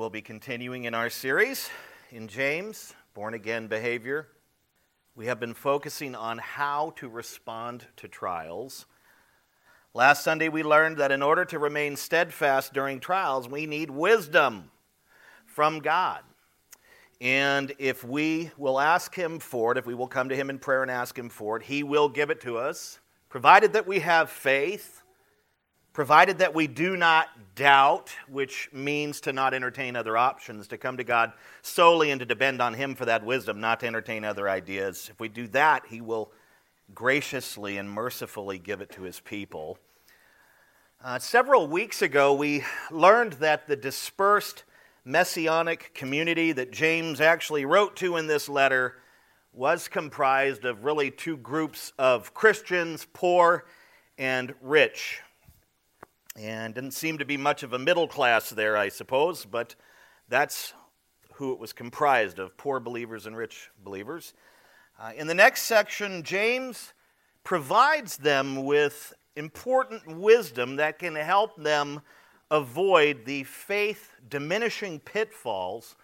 we'll be continuing in our series in James, Born Again Behavior. We have been focusing on how to respond to trials. Last Sunday, we learned that in order to remain steadfast during trials, we need wisdom from God. And if we will ask Him for it, if we will come to Him in prayer and ask Him for it, He will give it to us, provided that we have faith provided that we do not doubt, which means to not entertain other options, to come to God solely and to depend on Him for that wisdom, not to entertain other ideas. If we do that, He will graciously and mercifully give it to His people. Uh, several weeks ago, we learned that the dispersed messianic community that James actually wrote to in this letter was comprised of really two groups of Christians, poor and rich. And didn't seem to be much of a middle class there, I suppose, but that's who it was comprised of poor believers and rich believers. Uh, in the next section, James provides them with important wisdom that can help them avoid the faith diminishing pitfalls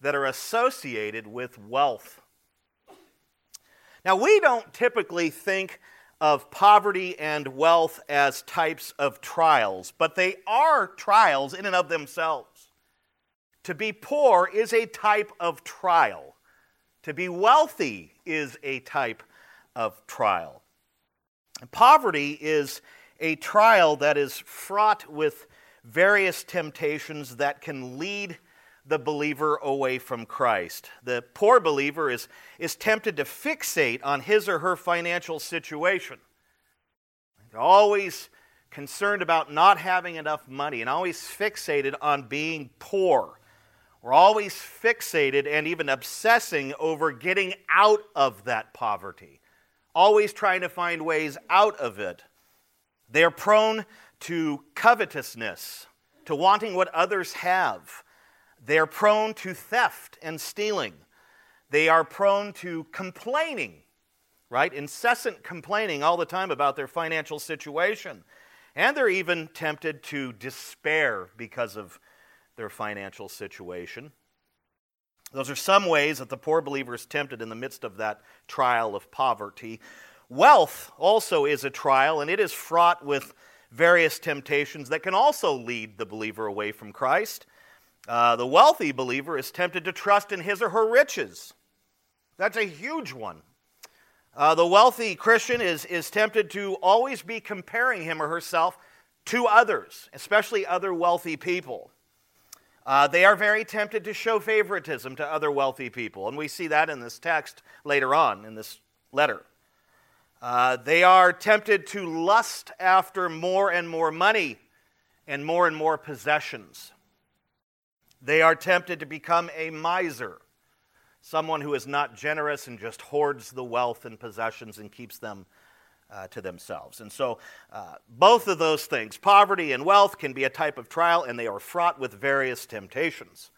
that are associated with wealth. Now, we don't typically think of poverty and wealth as types of trials, but they are trials in and of themselves. To be poor is a type of trial, to be wealthy is a type of trial. Poverty is a trial that is fraught with various temptations that can lead the believer away from Christ. The poor believer is, is tempted to fixate on his or her financial situation. They're always concerned about not having enough money and always fixated on being poor. We're always fixated and even obsessing over getting out of that poverty, always trying to find ways out of it. They are prone to covetousness, to wanting what others have they are prone to theft and stealing. They are prone to complaining, right? Incessant complaining all the time about their financial situation. And they're even tempted to despair because of their financial situation. Those are some ways that the poor believer is tempted in the midst of that trial of poverty. Wealth also is a trial, and it is fraught with various temptations that can also lead the believer away from Christ. Uh, the wealthy believer is tempted to trust in his or her riches. That's a huge one. Uh, the wealthy Christian is, is tempted to always be comparing him or herself to others, especially other wealthy people. Uh, they are very tempted to show favoritism to other wealthy people, and we see that in this text later on in this letter. Uh, they are tempted to lust after more and more money and more and more possessions. They are tempted to become a miser, someone who is not generous and just hoards the wealth and possessions and keeps them uh, to themselves. And so, uh, both of those things, poverty and wealth, can be a type of trial, and they are fraught with various temptations.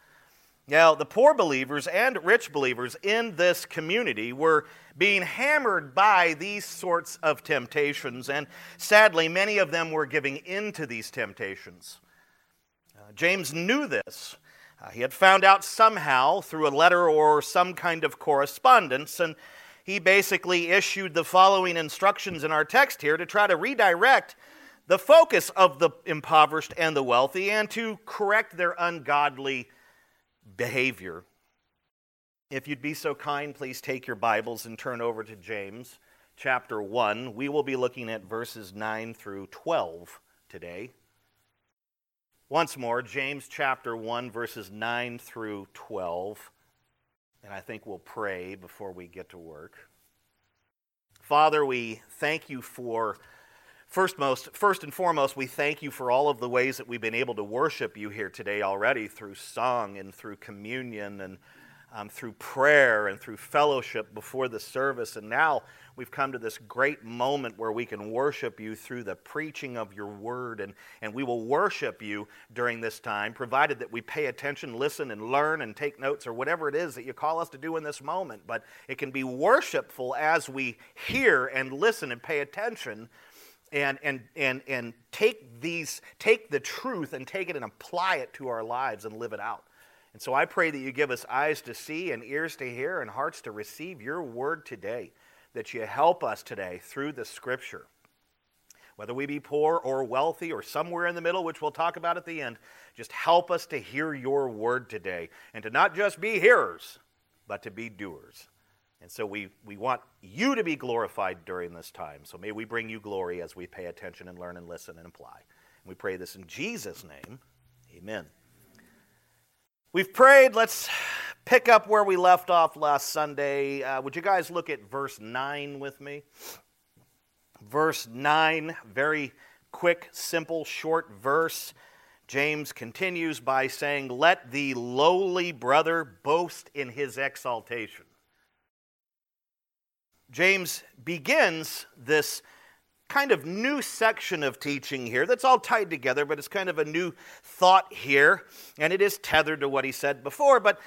Now, the poor believers and rich believers in this community were being hammered by these sorts of temptations, and sadly, many of them were giving in to these temptations. Uh, James knew this, uh, he had found out somehow through a letter or some kind of correspondence, and he basically issued the following instructions in our text here to try to redirect the focus of the impoverished and the wealthy and to correct their ungodly behavior. If you'd be so kind, please take your Bibles and turn over to James chapter 1. We will be looking at verses 9 through 12 today. Once more, James chapter 1, verses 9 through 12. And I think we'll pray before we get to work. Father, we thank you for, first, most, first and foremost, we thank you for all of the ways that we've been able to worship you here today already through song and through communion and um, through prayer and through fellowship before the service. And now we've come to this great moment where we can worship you through the preaching of your word. And, and we will worship you during this time, provided that we pay attention, listen, and learn and take notes or whatever it is that you call us to do in this moment. But it can be worshipful as we hear and listen and pay attention and, and, and, and take these, take the truth and take it and apply it to our lives and live it out. And so I pray that you give us eyes to see and ears to hear and hearts to receive your word today, that you help us today through the scripture. Whether we be poor or wealthy or somewhere in the middle, which we'll talk about at the end, just help us to hear your word today and to not just be hearers, but to be doers. And so we, we want you to be glorified during this time. So may we bring you glory as we pay attention and learn and listen and apply. And we pray this in Jesus' name. Amen. We've prayed. Let's pick up where we left off last Sunday. Uh, would you guys look at verse 9 with me? Verse 9, very quick, simple, short verse. James continues by saying, Let the lowly brother boast in his exaltation. James begins this kind of new section of teaching here that's all tied together, but it's kind of a new thought here, and it is tethered to what he said before. But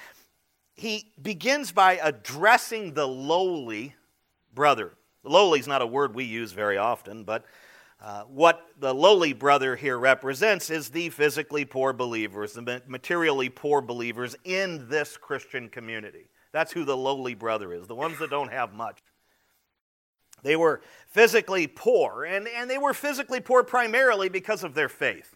he begins by addressing the lowly brother. Lowly is not a word we use very often, but uh, what the lowly brother here represents is the physically poor believers, the materially poor believers in this Christian community. That's who the lowly brother is, the ones that don't have much. They were physically poor, and, and they were physically poor primarily because of their faith.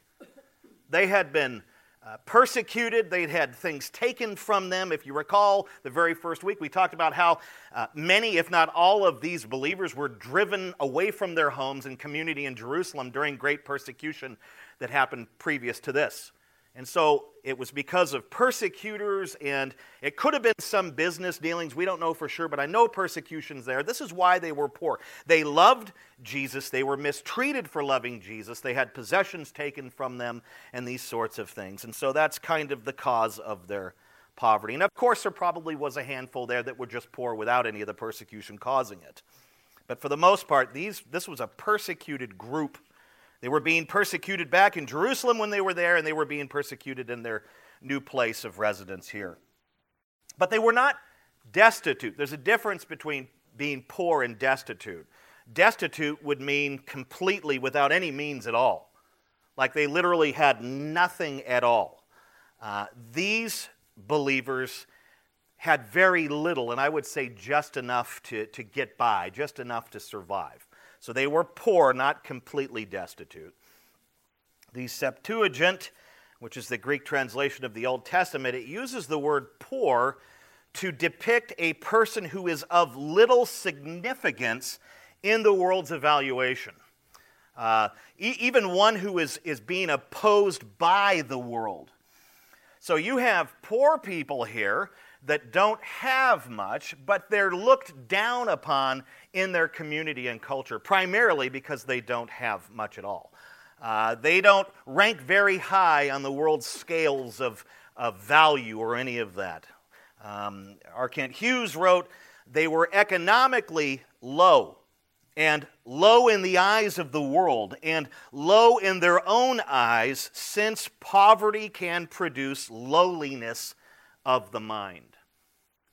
They had been uh, persecuted, they'd had things taken from them. If you recall, the very first week we talked about how uh, many, if not all, of these believers were driven away from their homes and community in Jerusalem during great persecution that happened previous to this. And so it was because of persecutors, and it could have been some business dealings. We don't know for sure, but I know persecutions there. This is why they were poor. They loved Jesus, they were mistreated for loving Jesus, they had possessions taken from them, and these sorts of things. And so that's kind of the cause of their poverty. And of course, there probably was a handful there that were just poor without any of the persecution causing it. But for the most part, these, this was a persecuted group they were being persecuted back in Jerusalem when they were there, and they were being persecuted in their new place of residence here. But they were not destitute. There's a difference between being poor and destitute. Destitute would mean completely without any means at all, like they literally had nothing at all. Uh, these believers had very little, and I would say just enough to, to get by, just enough to survive. So they were poor, not completely destitute. The Septuagint, which is the Greek translation of the Old Testament, it uses the word poor to depict a person who is of little significance in the world's evaluation. Uh, e- even one who is, is being opposed by the world. So you have poor people here that don't have much, but they're looked down upon in their community and culture, primarily because they don't have much at all. Uh, they don't rank very high on the world's scales of, of value or any of that. Um, R. Kent Hughes wrote, they were economically low and low in the eyes of the world and low in their own eyes since poverty can produce lowliness of the mind.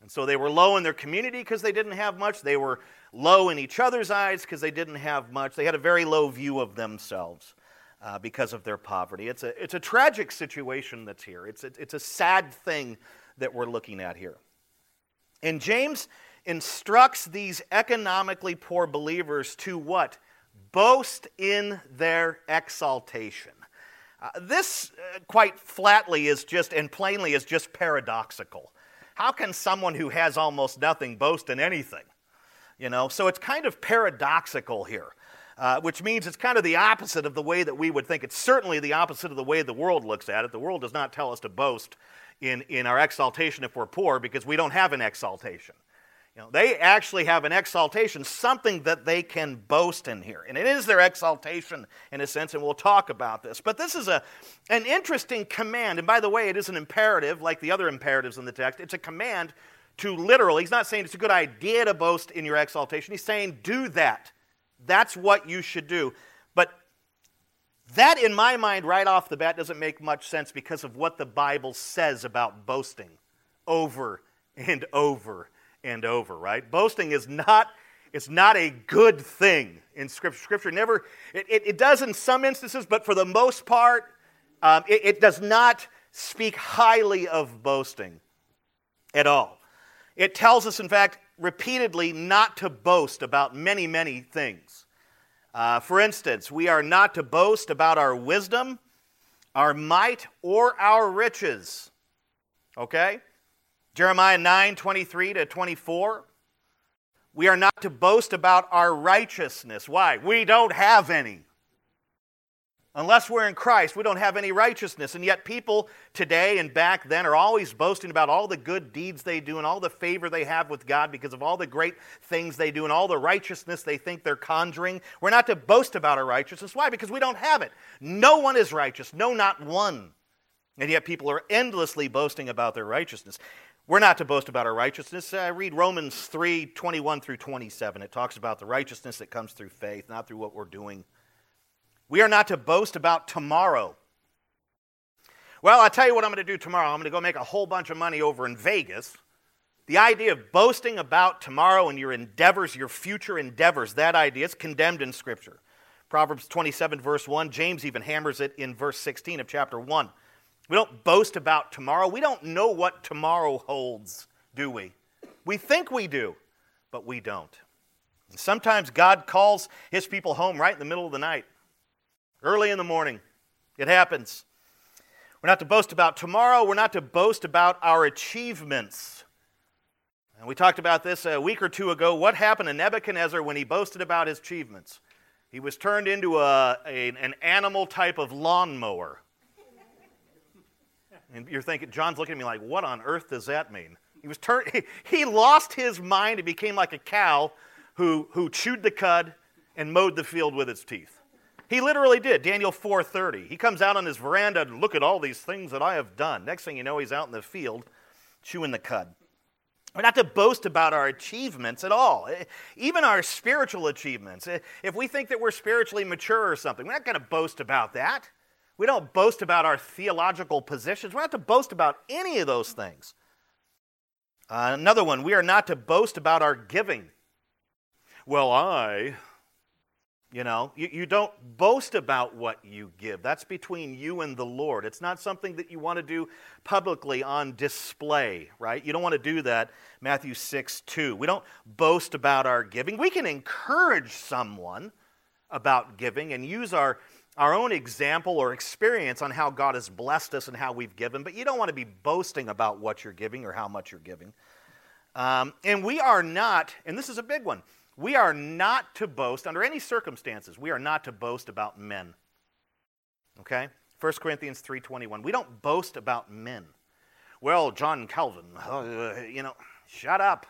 And so they were low in their community because they didn't have much. They were low in each other's eyes because they didn't have much. They had a very low view of themselves uh, because of their poverty. It's a, it's a tragic situation that's here. It's a, it's a sad thing that we're looking at here. And James instructs these economically poor believers to what? Boast in their exaltation. Uh, this, uh, quite flatly, is just, and plainly, is just paradoxical. How can someone who has almost nothing boast in anything? You know, so it's kind of paradoxical here. Uh, which means it's kind of the opposite of the way that we would think. It's certainly the opposite of the way the world looks at it. The world does not tell us to boast in, in our exaltation if we're poor because we don't have an exaltation. You know, they actually have an exaltation, something that they can boast in here. And it is their exaltation in a sense, and we'll talk about this. But this is a, an interesting command. And by the way, it is an imperative, like the other imperatives in the text. It's a command to literally, he's not saying it's a good idea to boast in your exaltation. He's saying, do that. That's what you should do. But that, in my mind, right off the bat, doesn't make much sense because of what the Bible says about boasting over and over and over, right? Boasting is not It's not a good thing in Scripture. Scripture never, it, it, it does in some instances, but for the most part, um, it, it does not speak highly of boasting at all. It tells us, in fact, repeatedly not to boast about many, many things. Uh, for instance, we are not to boast about our wisdom, our might, or our riches. Okay? Jeremiah 9 23 to 24. We are not to boast about our righteousness. Why? We don't have any. Unless we're in Christ, we don't have any righteousness. And yet, people today and back then are always boasting about all the good deeds they do and all the favor they have with God because of all the great things they do and all the righteousness they think they're conjuring. We're not to boast about our righteousness. Why? Because we don't have it. No one is righteous, no, not one. And yet, people are endlessly boasting about their righteousness. We're not to boast about our righteousness. I read Romans 3 21 through 27. It talks about the righteousness that comes through faith, not through what we're doing. We are not to boast about tomorrow. Well, I'll tell you what I'm going to do tomorrow. I'm going to go make a whole bunch of money over in Vegas. The idea of boasting about tomorrow and your endeavors, your future endeavors, that idea is condemned in Scripture. Proverbs 27, verse 1, James even hammers it in verse 16 of chapter 1. We don't boast about tomorrow. We don't know what tomorrow holds, do we? We think we do, but we don't. Sometimes God calls his people home right in the middle of the night early in the morning. It happens. We're not to boast about tomorrow, we're not to boast about our achievements. And we talked about this a week or two ago. What happened to Nebuchadnezzar when he boasted about his achievements? He was turned into a, a an animal type of lawnmower. And you're thinking, John's looking at me like, what on earth does that mean? He was turned, he, he lost his mind and became like a cow who, who chewed the cud and mowed the field with its teeth. He literally did. Daniel 4:30. He comes out on his veranda and look at all these things that I have done. Next thing you know, he's out in the field chewing the cud. We're not to boast about our achievements at all, eh, even our spiritual achievements. Eh, if we think that we're spiritually mature or something, we're not going to boast about that. We don't boast about our theological positions. We're not to boast about any of those things. Uh, another one, we are not to boast about our giving. Well, I you know, you, you don't boast about what you give. That's between you and the Lord. It's not something that you want to do publicly on display, right? You don't want to do that. Matthew 6 2. We don't boast about our giving. We can encourage someone about giving and use our, our own example or experience on how God has blessed us and how we've given, but you don't want to be boasting about what you're giving or how much you're giving. Um, and we are not, and this is a big one we are not to boast, under any circumstances, we are not to boast about men. Okay? 1 Corinthians 3.21. We don't boast about men. Well, John Calvin, uh, you know, shut up.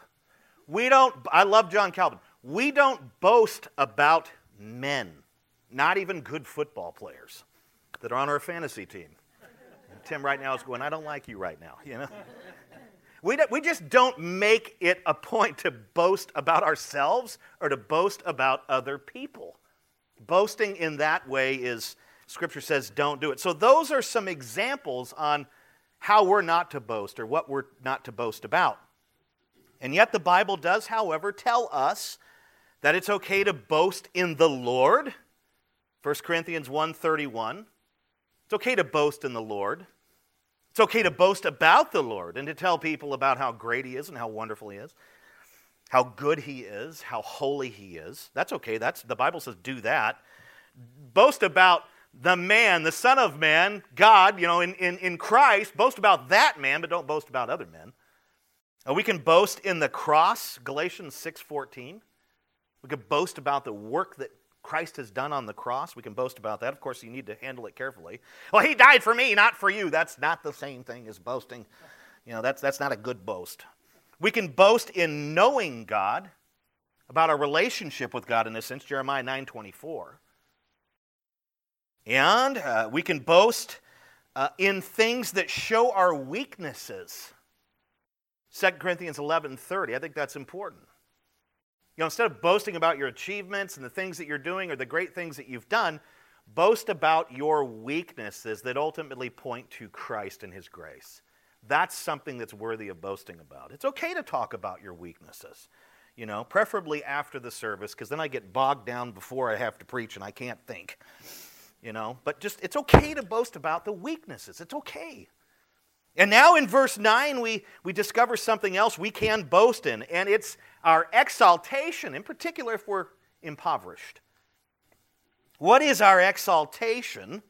We don't, I love John Calvin. We don't boast about men, not even good football players that are on our fantasy team. Tim right now is going, I don't like you right now, you know? We, we just don't make it a point to boast about ourselves or to boast about other people. Boasting in that way is, Scripture says, don't do it. So, those are some examples on how we're not to boast or what we're not to boast about. And yet, the Bible does, however, tell us that it's okay to boast in the Lord. 1 Corinthians 1:31. It's okay to boast in the Lord. It's okay to boast about the Lord and to tell people about how great He is and how wonderful He is, how good He is, how holy He is. That's okay. That's, the Bible says do that. Boast about the man, the Son of Man, God, you know, in, in, in Christ. Boast about that man, but don't boast about other men. Uh, we can boast in the cross, Galatians 6.14. We can boast about the work that Christ has done on the cross. We can boast about that. Of course, you need to handle it carefully. Well, he died for me, not for you. That's not the same thing as boasting. You know, that's, that's not a good boast. We can boast in knowing God, about our relationship with God in this sense, Jeremiah 9.24. And uh, we can boast uh, in things that show our weaknesses. 2 Corinthians 11.30, I think that's important. You know, instead of boasting about your achievements and the things that you're doing or the great things that you've done, boast about your weaknesses that ultimately point to Christ and His grace. That's something that's worthy of boasting about. It's okay to talk about your weaknesses. you know, preferably after the service, because then I get bogged down before I have to preach and I can't think, you know. But just, it's okay to boast about the weaknesses. It's okay. And now in verse 9, we, we discover something else we can boast in, and it's our exaltation, in particular if we're impoverished. What is our exaltation?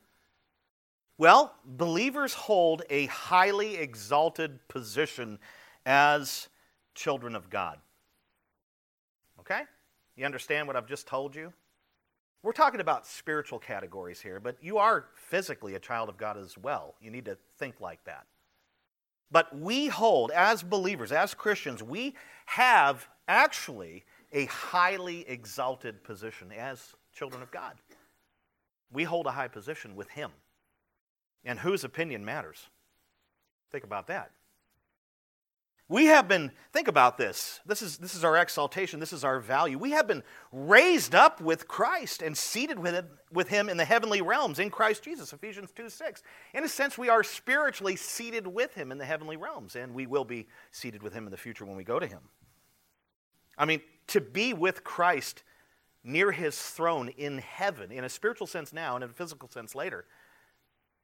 Well, believers hold a highly exalted position as children of God. Okay? You understand what I've just told you? We're talking about spiritual categories here, but you are physically a child of God as well. You need to think like that. But we hold, as believers, as Christians, we have actually a highly exalted position as children of God. We hold a high position with Him. And whose opinion matters? Think about that. We have been, think about this. This is, this is our exaltation, this is our value. We have been raised up with Christ and seated with him, with him in the heavenly realms in Christ Jesus, Ephesians 2 6. In a sense, we are spiritually seated with him in the heavenly realms, and we will be seated with him in the future when we go to him. I mean, to be with Christ near his throne in heaven, in a spiritual sense now and in a physical sense later,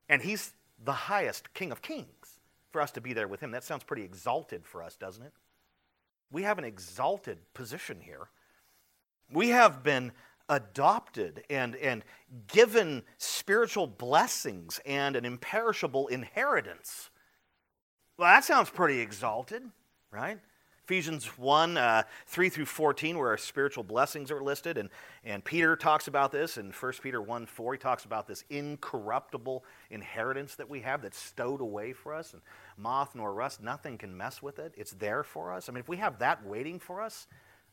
and he's the highest King of Kings for us to be there with him. That sounds pretty exalted for us, doesn't it? We have an exalted position here. We have been adopted and, and given spiritual blessings and an imperishable inheritance. Well, that sounds pretty exalted, right? Ephesians 1 uh, 3 through 14, where our spiritual blessings are listed. And, and Peter talks about this in 1 Peter 1 4. He talks about this incorruptible inheritance that we have that's stowed away for us. And moth nor rust, nothing can mess with it. It's there for us. I mean, if we have that waiting for us,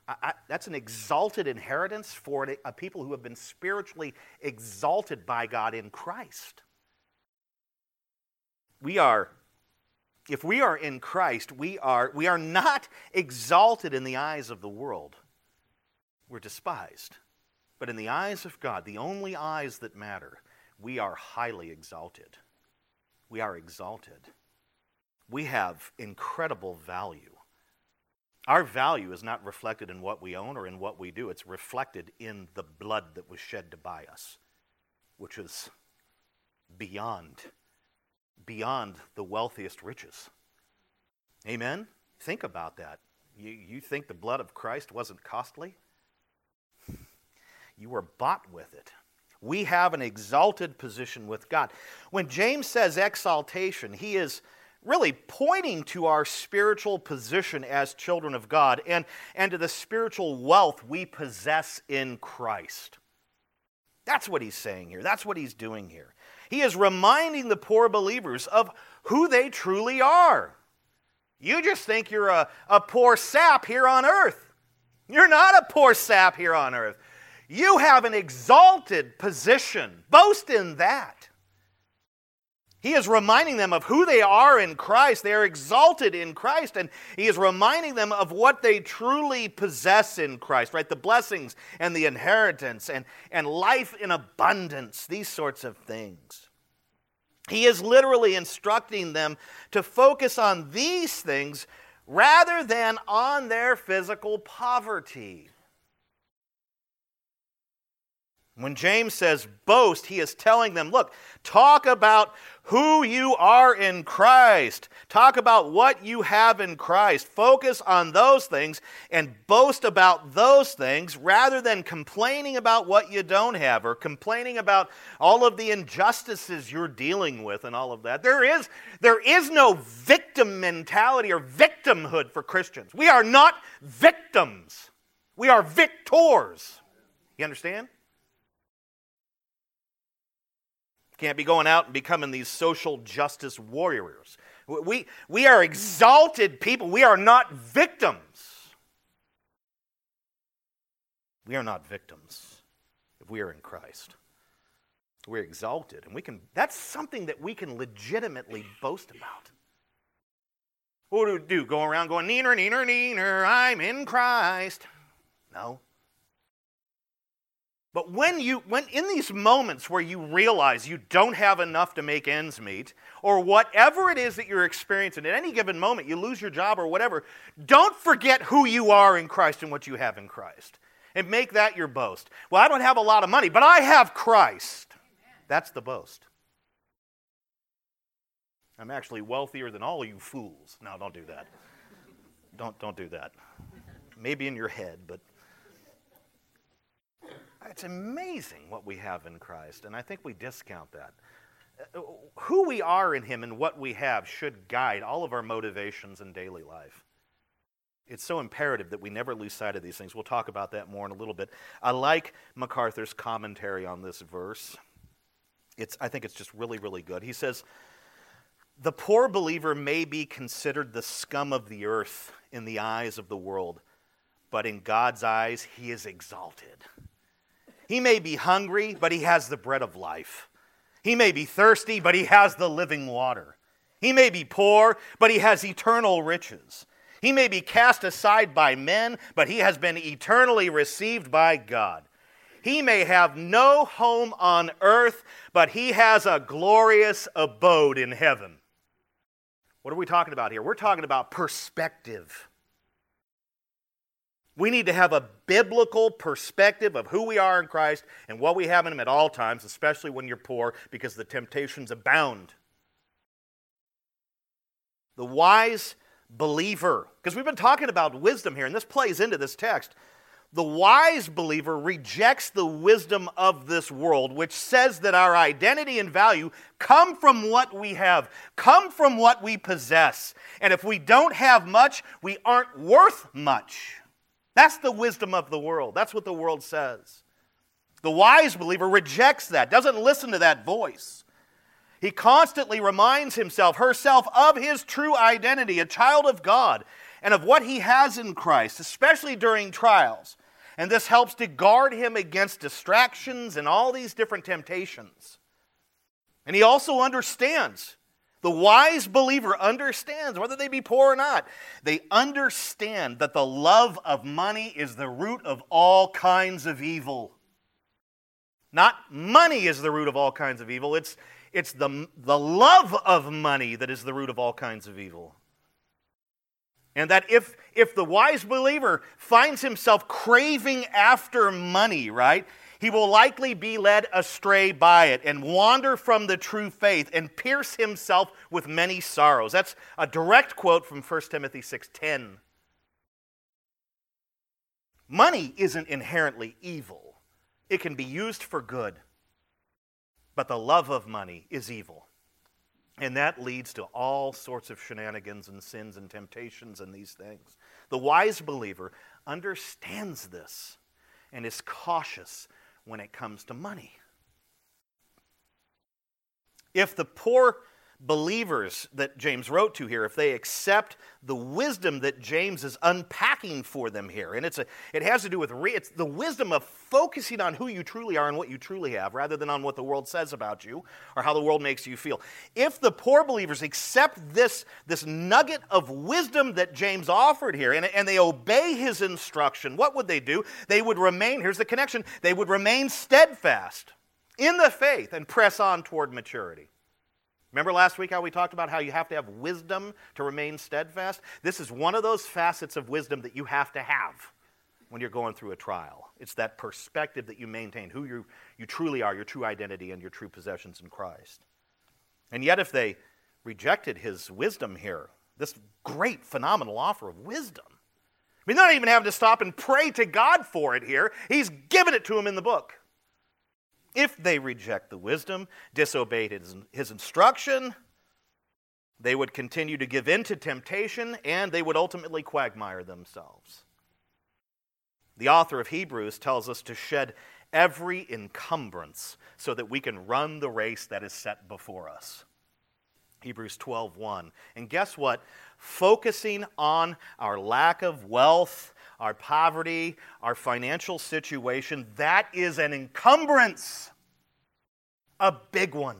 I, I, that's an exalted inheritance for a, a people who have been spiritually exalted by God in Christ. We are if we are in Christ, we are, we are not exalted in the eyes of the world. We're despised. But in the eyes of God, the only eyes that matter, we are highly exalted. We are exalted. We have incredible value. Our value is not reflected in what we own or in what we do, it's reflected in the blood that was shed to buy us, which is beyond beyond the wealthiest riches. Amen? Think about that. You, you think the blood of Christ wasn't costly? You were bought with it. We have an exalted position with God. When James says exaltation, he is really pointing to our spiritual position as children of God and, and to the spiritual wealth we possess in Christ. That's what he's saying here. That's what he's doing here. He is reminding the poor believers of who they truly are. You just think you're a, a poor sap here on earth. You're not a poor sap here on earth. You have an exalted position. Boast in that. He is reminding them of who they are in Christ. They are exalted in Christ, and He is reminding them of what they truly possess in Christ, right? The blessings and the inheritance and, and life in abundance, these sorts of things. He is literally instructing them to focus on these things rather than on their physical poverty. When James says boast, he is telling them, look, talk about who you are in Christ. Talk about what you have in Christ. Focus on those things and boast about those things rather than complaining about what you don't have or complaining about all of the injustices you're dealing with and all of that. There is, there is no victim mentality or victimhood for Christians. We are not victims, we are victors. You understand? Can't be going out and becoming these social justice warriors. We, we are exalted people. We are not victims. We are not victims if we are in Christ. We're exalted, and we can that's something that we can legitimately boast about. What do we do? Go around going, neener, neener, neener, I'm in Christ. No. But when you when in these moments where you realize you don't have enough to make ends meet or whatever it is that you're experiencing at any given moment you lose your job or whatever don't forget who you are in Christ and what you have in Christ and make that your boast. Well, I don't have a lot of money, but I have Christ. That's the boast. I'm actually wealthier than all you fools. No, don't do that. Don't don't do that. Maybe in your head, but it's amazing what we have in Christ, and I think we discount that. Uh, who we are in Him and what we have should guide all of our motivations in daily life. It's so imperative that we never lose sight of these things. We'll talk about that more in a little bit. I like MacArthur's commentary on this verse. It's, I think it's just really, really good. He says, The poor believer may be considered the scum of the earth in the eyes of the world, but in God's eyes, he is exalted. He may be hungry, but he has the bread of life. He may be thirsty, but he has the living water. He may be poor, but he has eternal riches. He may be cast aside by men, but he has been eternally received by God. He may have no home on earth, but he has a glorious abode in heaven. What are we talking about here? We're talking about perspective. We need to have a biblical perspective of who we are in Christ and what we have in Him at all times, especially when you're poor, because the temptations abound. The wise believer, because we've been talking about wisdom here, and this plays into this text. The wise believer rejects the wisdom of this world, which says that our identity and value come from what we have, come from what we possess. And if we don't have much, we aren't worth much. That's the wisdom of the world. That's what the world says. The wise believer rejects that, doesn't listen to that voice. He constantly reminds himself, herself, of his true identity, a child of God, and of what he has in Christ, especially during trials. And this helps to guard him against distractions and all these different temptations. And he also understands the wise believer understands, whether they be poor or not, they understand that the love of money is the root of all kinds of evil. Not money is the root of all kinds of evil, it's, it's the, the love of money that is the root of all kinds of evil. And that if, if the wise believer finds himself craving after money, right, he will likely be led astray by it and wander from the true faith and pierce himself with many sorrows. That's a direct quote from 1 Timothy 6:10. Money isn't inherently evil. It can be used for good. But the love of money is evil. And that leads to all sorts of shenanigans and sins and temptations and these things. The wise believer understands this and is cautious when it comes to money. If the poor believers that James wrote to here, if they accept the wisdom that James is unpacking for them here, and it's a, it has to do with re, it's the wisdom of focusing on who you truly are and what you truly have, rather than on what the world says about you or how the world makes you feel. If the poor believers accept this, this nugget of wisdom that James offered here, and, and they obey his instruction, what would they do? They would remain, here's the connection, they would remain steadfast in the faith and press on toward maturity. Remember last week how we talked about how you have to have wisdom to remain steadfast? This is one of those facets of wisdom that you have to have when you're going through a trial. It's that perspective that you maintain, who you, you truly are, your true identity, and your true possessions in Christ. And yet, if they rejected his wisdom here, this great, phenomenal offer of wisdom, I mean, they're not even having to stop and pray to God for it here. He's given it to them in the book. If they reject the wisdom, disobey his, his instruction, they would continue to give in to temptation and they would ultimately quagmire themselves. The author of Hebrews tells us to shed every encumbrance so that we can run the race that is set before us. Hebrews 12:1. And guess what? Focusing on our lack of wealth our poverty, our financial situation, that is an encumbrance, a big one.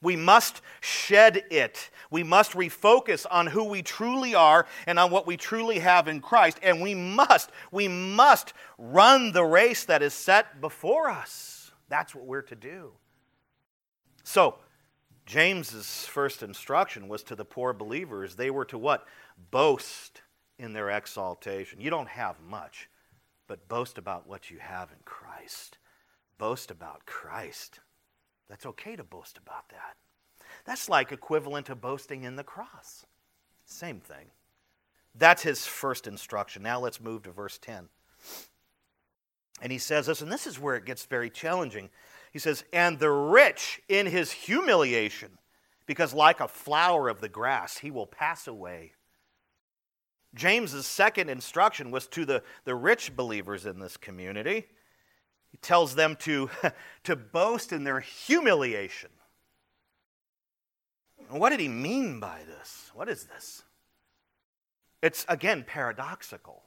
We must shed it. We must refocus on who we truly are and on what we truly have in Christ. And we must, we must run the race that is set before us. That's what we're to do. So, James's first instruction was to the poor believers. They were to what? Boast in their exaltation. You don't have much, but boast about what you have in Christ. Boast about Christ. That's okay to boast about that. That's like equivalent to boasting in the cross. Same thing. That's his first instruction. Now let's move to verse 10. And he says this, and this is where it gets very challenging. He says, And the rich in his humiliation, because like a flower of the grass, he will pass away. James's second instruction was to the, the rich believers in this community. He tells them to, to boast in their humiliation. what did he mean by this? What is this? It's, again, paradoxical.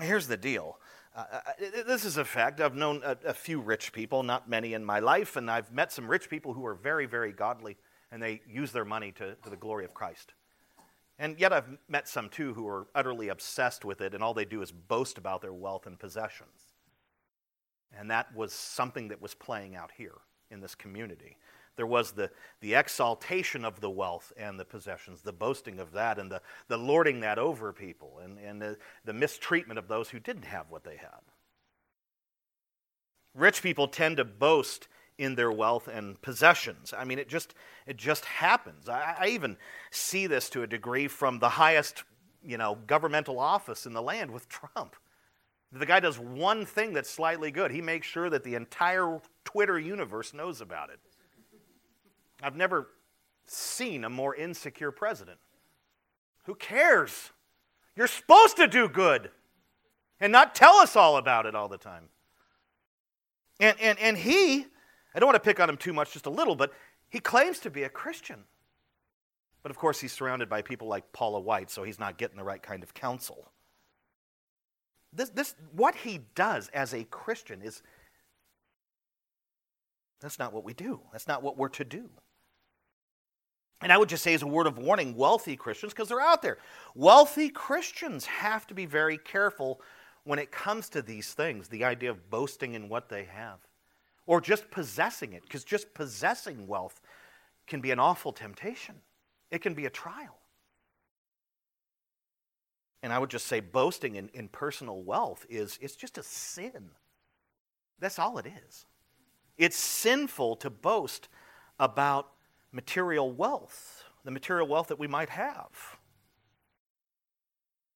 Here's the deal. Uh, uh this is a fact. I've known a, a, few rich people, not many in my life, and I've met some rich people who are very, very godly, and they use their money to, to the glory of Christ. And yet I've met some too who are utterly obsessed with it, and all they do is boast about their wealth and possessions. And that was something that was playing out here in this community. There was the, the exaltation of the wealth and the possessions, the boasting of that, and the, the lording that over people, and, and the, the mistreatment of those who didn't have what they had. Rich people tend to boast in their wealth and possessions. I mean, it just, it just happens. I, I even see this to a degree from the highest you know, governmental office in the land with Trump. The guy does one thing that's slightly good. He makes sure that the entire Twitter universe knows about it. I've never seen a more insecure president. Who cares? You're supposed to do good and not tell us all about it all the time. And, and, and he, I don't want to pick on him too much, just a little, but he claims to be a Christian. But of course, he's surrounded by people like Paula White, so he's not getting the right kind of counsel. This, this, what he does as a Christian is that's not what we do. That's not what we're to do. And I would just say, as a word of warning, wealthy Christians, because they're out there, wealthy Christians have to be very careful when it comes to these things the idea of boasting in what they have or just possessing it, because just possessing wealth can be an awful temptation, it can be a trial. And I would just say boasting in, in personal wealth is it's just a sin. That's all it is. It's sinful to boast about material wealth, the material wealth that we might have.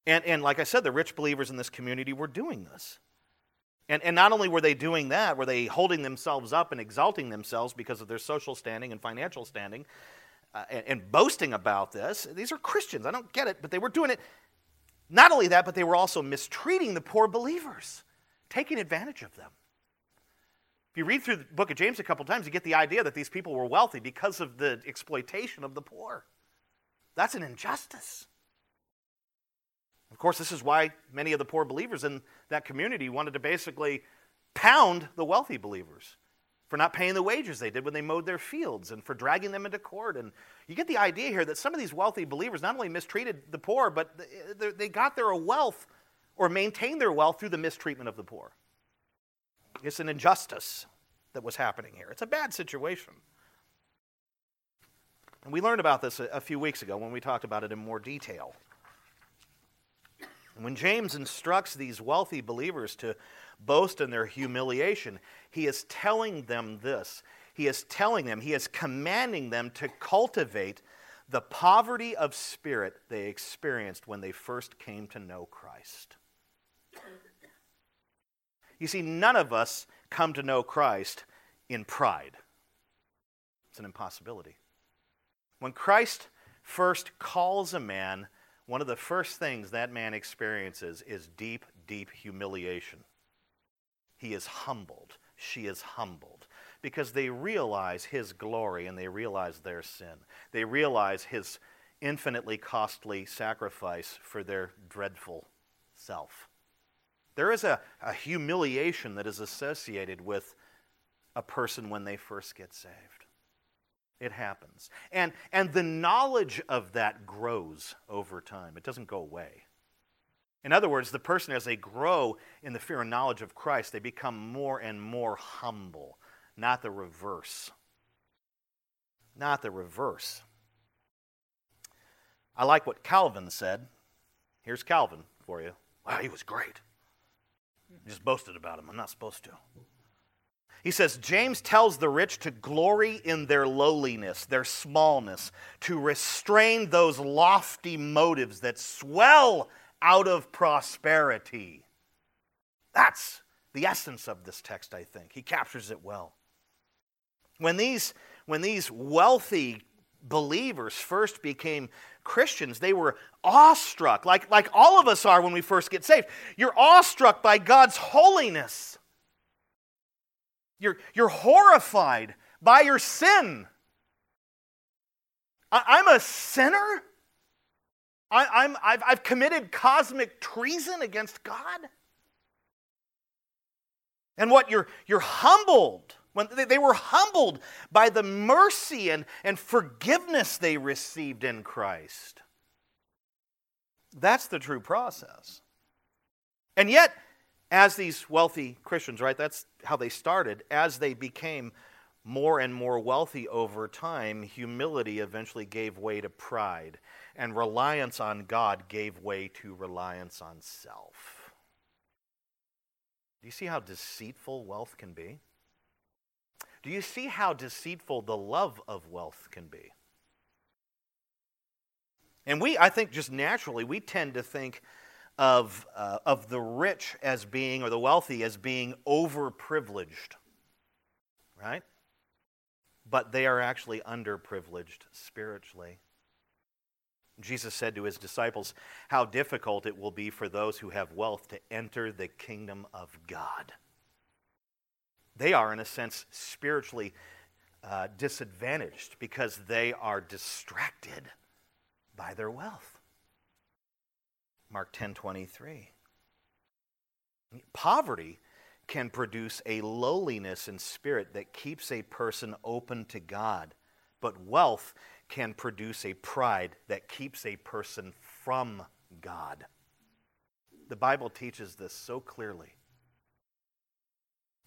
And, and like I said, the rich believers in this community were doing this. And, and not only were they doing that, were they holding themselves up and exalting themselves because of their social standing and financial standing uh, and, and boasting about this. These are Christians. I don't get it, but they were doing it not only that, but they were also mistreating the poor believers, taking advantage of them. If you read through the book of James a couple times, you get the idea that these people were wealthy because of the exploitation of the poor. That's an injustice. Of course, this is why many of the poor believers in that community wanted to basically pound the wealthy believers for not paying the wages they did when they mowed their fields and for dragging them into court. And you get the idea here that some of these wealthy believers not only mistreated the poor, but they got their wealth or maintained their wealth through the mistreatment of the poor. It's an injustice that was happening here. It's a bad situation. And we learned about this a, few weeks ago when we talked about it in more detail. When James instructs these wealthy believers to boast in their humiliation, he is telling them this. He is telling them, he is commanding them to cultivate the poverty of spirit they experienced when they first came to know Christ. You see, none of us come to know Christ in pride. It's an impossibility. When Christ first calls a man, one of the first things that man experiences is deep, deep humiliation. He is humbled. She is humbled because they realize his glory and they realize their sin. They realize his infinitely costly sacrifice for their dreadful self. There is a, a humiliation that is associated with a person when they first get saved. It happens. And, and the knowledge of that grows over time, it doesn't go away. In other words, the person, as they grow in the fear and knowledge of Christ, they become more and more humble, not the reverse. Not the reverse. I like what Calvin said. Here's Calvin for you. Wow, he was great. I just boasted about him. I'm not supposed to. He says, James tells the rich to glory in their lowliness, their smallness, to restrain those lofty motives that swell out of prosperity. That's the essence of this text, I think. He captures it well. When these, when these wealthy believers first became Christians, they were awestruck, like, like all of us are when we first get saved. You're awestruck by God's holiness. You're, you're horrified by your sin. I, am a sinner? I, am I've, I've committed cosmic treason against God? And what? You're, you're humbled. When they, they were humbled by the mercy and, and forgiveness they received in Christ. That's the true process. And yet, as these wealthy Christians, right, that's how they started, as they became more and more wealthy over time, humility eventually gave way to pride, and reliance on God gave way to reliance on self. Do you see how deceitful wealth can be? Do you see how deceitful the love of wealth can be? And we, I think, just naturally, we tend to think of, uh, of the rich as being, or the wealthy as being overprivileged, right? But they are actually underprivileged spiritually. Jesus said to his disciples, How difficult it will be for those who have wealth to enter the kingdom of God. They are, in a sense, spiritually uh, disadvantaged because they are distracted by their wealth. Mark 10 23. Poverty can produce a lowliness in spirit that keeps a person open to God, but wealth can produce a pride that keeps a person from God. The Bible teaches this so clearly.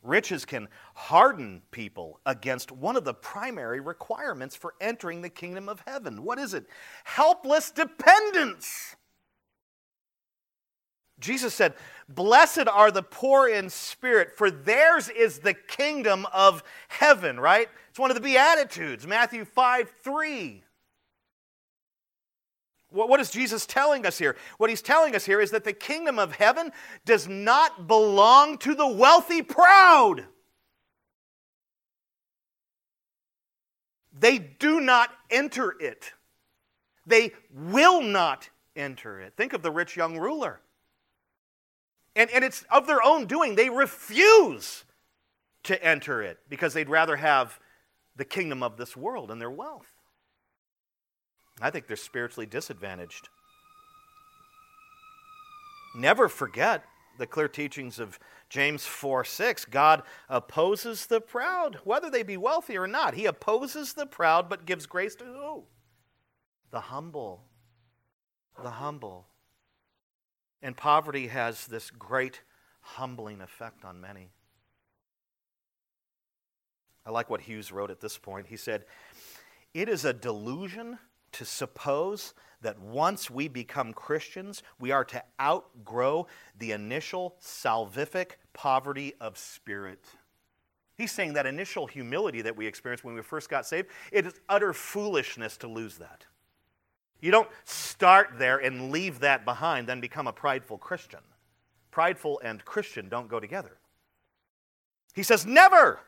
Riches can harden people against one of the primary requirements for entering the kingdom of heaven. What is it? Helpless dependence. Jesus said, Blessed are the poor in spirit, for theirs is the kingdom of heaven, right? It's one of the Beatitudes, Matthew 5 3. What is Jesus telling us here? What he's telling us here is that the kingdom of heaven does not belong to the wealthy proud. They do not enter it. They will not enter it. Think of the rich young ruler. And, and it's of their own doing. They refuse to enter it because they'd rather have the kingdom of this world and their wealth. I think they're spiritually disadvantaged. Never forget the clear teachings of James 4 6. God opposes the proud, whether they be wealthy or not. He opposes the proud, but gives grace to who? The humble. The humble. And poverty has this great humbling effect on many. I like what Hughes wrote at this point. He said, It is a delusion to suppose that once we become Christians, we are to outgrow the initial salvific poverty of spirit. He's saying that initial humility that we experienced when we first got saved, it is utter foolishness to lose that. You don't start there and leave that behind, then become a prideful Christian. Prideful and Christian don't go together. He says, never.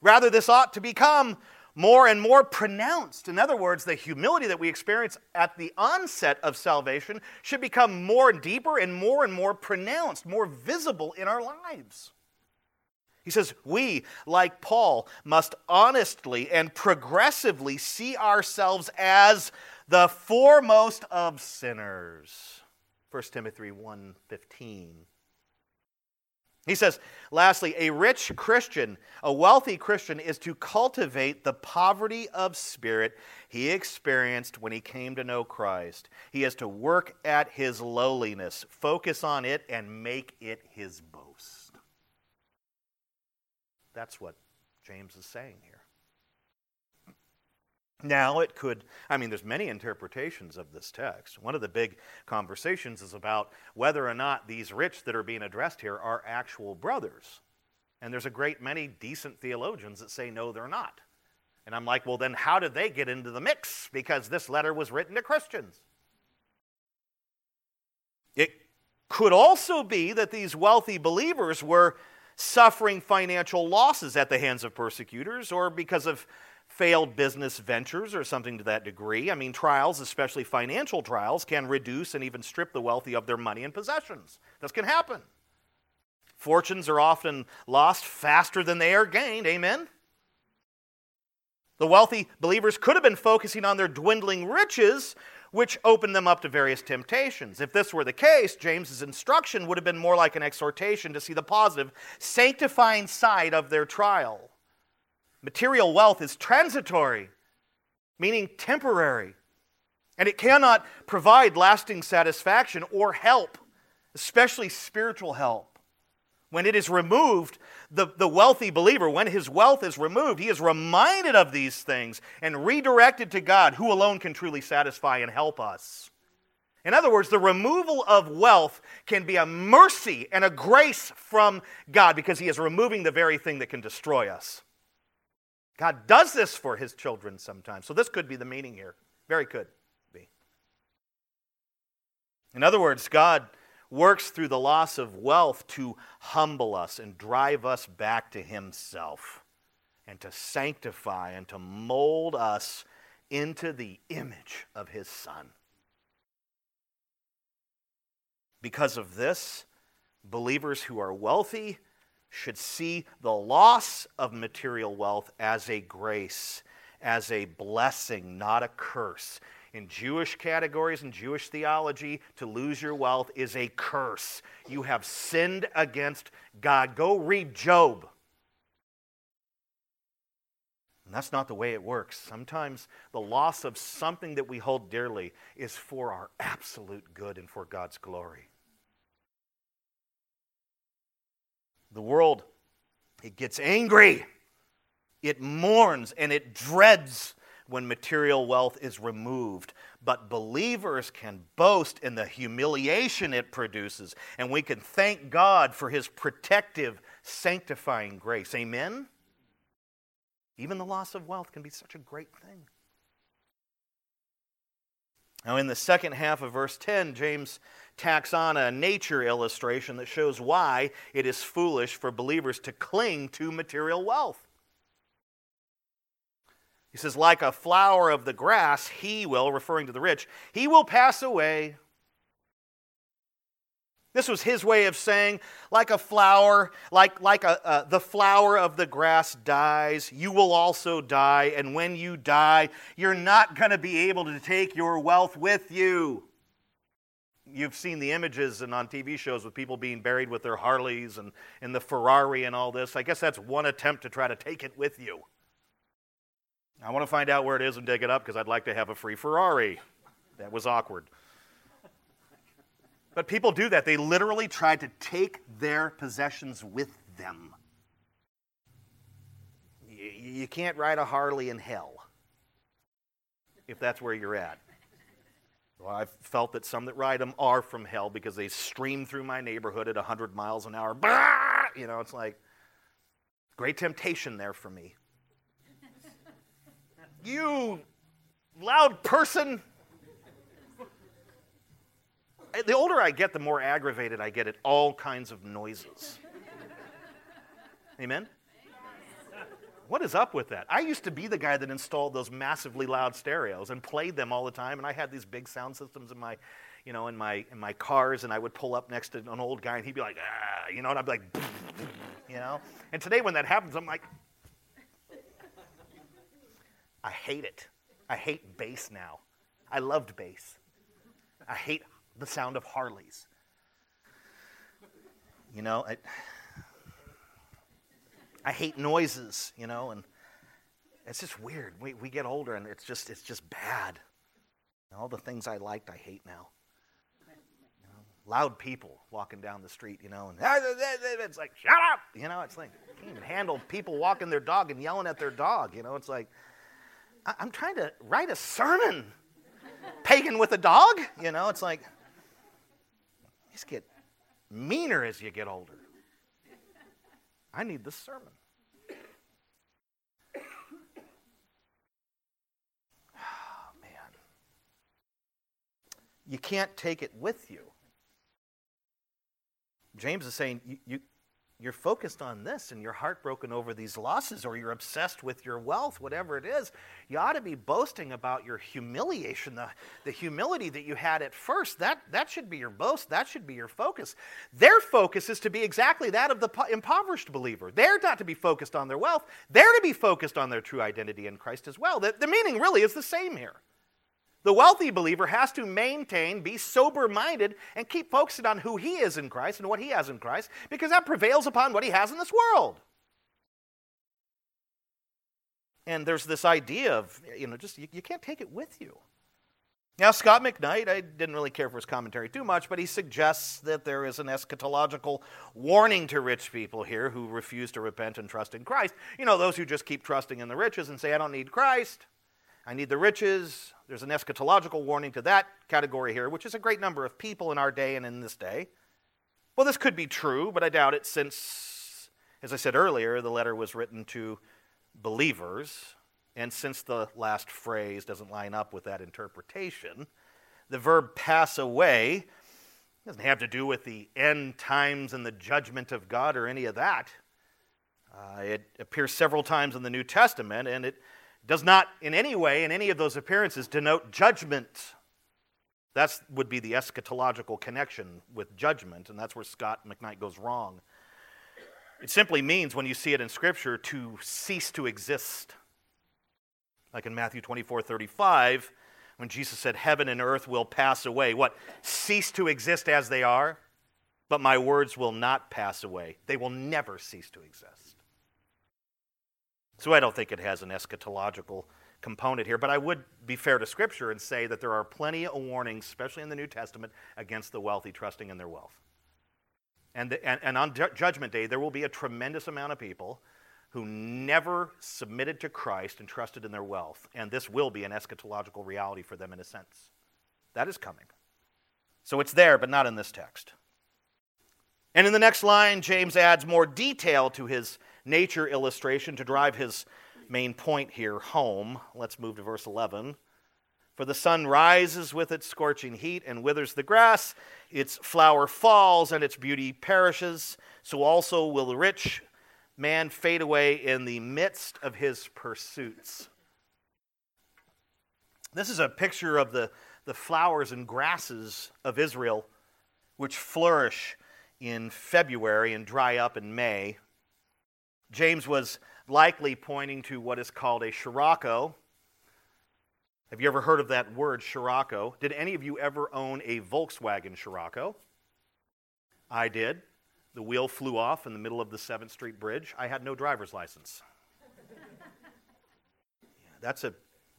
Rather, this ought to become more and more pronounced. In other words, the humility that we experience at the onset of salvation should become more and deeper and more and more pronounced, more visible in our lives. He says, We, like Paul, must honestly and progressively see ourselves as the foremost of sinners. 1 Timothy 1:15. He says, lastly, a rich Christian, a wealthy Christian, is to cultivate the poverty of spirit he experienced when he came to know Christ. He is to work at his lowliness, focus on it, and make it his boast. That's what James is saying here. Now, it could, I mean, there's many interpretations of this text. One of the big conversations is about whether or not these rich that are being addressed here are actual brothers. And there's a great many decent theologians that say, no, they're not. And I'm like, well, then how did they get into the mix? Because this letter was written to Christians. It could also be that these wealthy believers were suffering financial losses at the hands of persecutors or because of failed business ventures or something to that degree. I mean, trials, especially financial trials, can reduce and even strip the wealthy of their money and possessions. This can happen. Fortunes are often lost faster than they are gained. Amen? The wealthy believers could have been focusing on their dwindling riches, which opened them up to various temptations. If this were the case, James's instruction would have been more like an exhortation to see the positive, sanctifying side of their trial. Material wealth is transitory, meaning temporary, and it cannot provide lasting satisfaction or help, especially spiritual help. When it is removed, the, the wealthy believer, when his wealth is removed, he is reminded of these things and redirected to God, who alone can truly satisfy and help us. In other words, the removal of wealth can be a mercy and a grace from God because he is removing the very thing that can destroy us. God does this for his children sometimes. So this could be the meaning here. Very could be. In other words, God works through the loss of wealth to humble us and drive us back to himself and to sanctify and to mold us into the image of his son. Because of this, believers who are wealthy should see the loss of material wealth as a grace, as a blessing, not a curse. In Jewish categories and Jewish theology, to lose your wealth is a curse. You have sinned against God. Go read Job. And that's not the way it works. Sometimes the loss of something that we hold dearly is for our absolute good and for God's glory. The world, it gets angry, it mourns, and it dreads when material wealth is removed. But believers can boast in the humiliation it produces, and we can thank God for his protective, sanctifying grace. Amen? Even the loss of wealth can be such a great thing. Now, in the second half of verse 10, James tacks on a nature illustration that shows why it is foolish for believers to cling to material wealth. He says, like a flower of the grass, he will, referring to the rich, he will pass away. This was his way of saying, like a flower, like, like a, uh, the flower of the grass dies, you will also die. And when you die, you're not going to be able to take your wealth with you you've seen the images and on TV shows with people being buried with their Harleys and, and the Ferrari and all this. I guess that's one attempt to try to take it with you. I want to find out where it is and dig it up because I'd like to have a free Ferrari. That was awkward. But people do that. They literally try to take their possessions with them. You, you can't ride a Harley in hell if that's where you're at. Well, I've felt that some that ride them are from hell because they stream through my neighborhood at 100 miles an hour. You know, it's like great temptation there for me. you loud person. Eh, the older I get, the more aggravated I get at all kinds of noises. Amen? What is up with that? I used to be the guy that installed those massively loud stereos and played them all the time, and I had these big sound systems in my, you know, in my in my cars, and I would pull up next to an old guy, and he'd be like, ah, you know, and I'd be like, you know. And today, when that happens, I'm like, I hate it. I hate bass now. I loved bass. I hate the sound of Harleys. You know, I, I hate noises, you know, and it's just weird. We, we get older and it's just, it's just bad. all the things I liked, I hate now. You know, loud people walking down the street, you know, and it's like, shut up! You know, it's like, can't even handle people walking their dog and yelling at their dog. You know, it's like, I, I'm trying to write a sermon. Pagan with a dog? You know, it's like, just get meaner as you get older. I need this sermon. Oh, man. You can't take it with you. James is saying you, you, you're focused on this and you're heartbroken over these losses or you're obsessed with your wealth, whatever it is, you ought to be boasting about your humiliation, the, the humility that you had at first. That, that should be your boast. That should be your focus. Their focus is to be exactly that of the impoverished believer. They're not to be focused on their wealth, they're to be focused on their true identity in Christ as well. The, the meaning really is the same here. The wealthy believer has to maintain, be sober minded, and keep focusing on who he is in Christ and what he has in Christ because that prevails upon what he has in this world. And there's this idea of, you know, just you, you can't take it with you. Now, Scot McKnight, I didn't really care for his commentary too much, but he suggests that there is an eschatological warning to rich people here who refuse to repent and trust in Christ. You know, those who just keep trusting in the riches and say, I don't need Christ. I need the riches. There's an eschatological warning to that category here, which is a great number of people in our day and in this day. Well, this could be true, but I doubt it since, as I said earlier, the letter was written to believers. And since the last phrase doesn't line up with that interpretation, the verb pass away doesn't have to do with the end times and the judgment of God or any of that. Uh, it appears several times in the New Testament, and it does not in any way, in any of those appearances, denote judgment. That would be the eschatological connection with judgment, and that's where Scot McKnight goes wrong. It simply means, when you see it in Scripture, to cease to exist. Like in Matthew 24 35, when Jesus said, Heaven and earth will pass away. What? Cease to exist as they are, but my words will not pass away. They will never cease to exist. So I don't think it has an eschatological component here, but I would be fair to Scripture and say that there are plenty of warnings, especially in the New Testament, against the wealthy trusting in their wealth. And, the, and, and on Judgment Day, there will be a tremendous amount of people who never submitted to Christ and trusted in their wealth, and this will be an eschatological reality for them in a sense. That is coming. So it's there, but not in this text. And in the next line, James adds more detail to his nature illustration to drive his main point here home. Let's move to verse 11. For the sun rises with its scorching heat and withers the grass, its flower falls and its beauty perishes, so also will the rich man fade away in the midst of his pursuits. This is a picture of the, the flowers and grasses of Israel, which flourish in February and dry up in May. James was likely pointing to what is called a Scirocco. Have you ever heard of that word, Scirocco? Did any of you ever own a Volkswagen Scirocco? I did. The wheel flew off in the middle of the 7th Street Bridge. I had no driver's license. That's a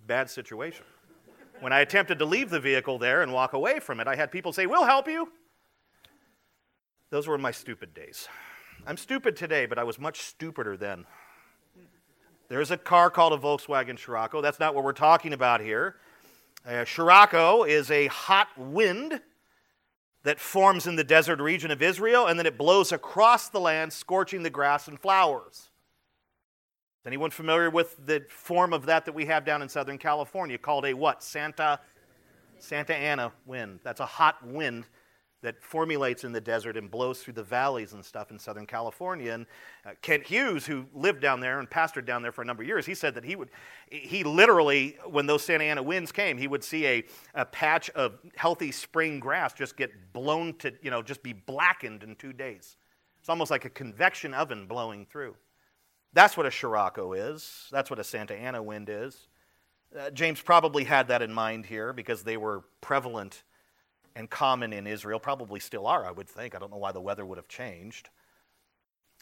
bad situation. When I attempted to leave the vehicle there and walk away from it, I had people say, We'll help you. Those were my stupid days. I'm stupid today, but I was much stupider then. There's a car called a Volkswagen Scirocco. That's not what we're talking about here. A Scirocco is a hot wind that forms in the desert region of Israel, and then it blows across the land, scorching the grass and flowers. Is anyone familiar with the form of that that we have down in Southern California called a what? Santa Santa Ana wind. That's a hot wind that formulates in the desert and blows through the valleys and stuff in Southern California. And uh, Kent Hughes, who lived down there and pastored down there for a number of years, he said that he would, he literally, when those Santa Ana winds came, he would see a, a patch of healthy spring grass just get blown to, you know, just be blackened in two days. It's almost like a convection oven blowing through. That's what a Scirocco is. That's what a Santa Ana wind is. Uh, James probably had that in mind here because they were prevalent and common in Israel, probably still are, I would think. I don't know why the weather would have changed.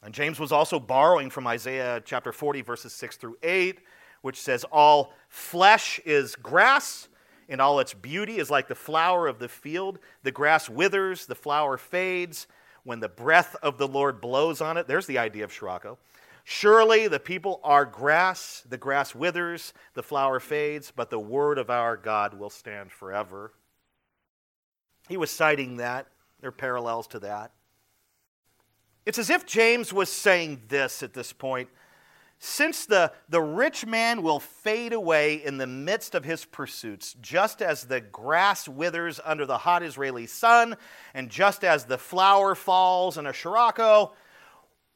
And James was also borrowing from Isaiah chapter 40, verses 6 through 8, which says, All flesh is grass, and all its beauty is like the flower of the field. The grass withers, the flower fades. When the breath of the Lord blows on it, there's the idea of Sirocco. Surely the people are grass, the grass withers, the flower fades, but the word of our God will stand forever. He was citing that. There are parallels to that. It's as if James was saying this at this point since the, the rich man will fade away in the midst of his pursuits, just as the grass withers under the hot Israeli sun, and just as the flower falls in a Sirocco,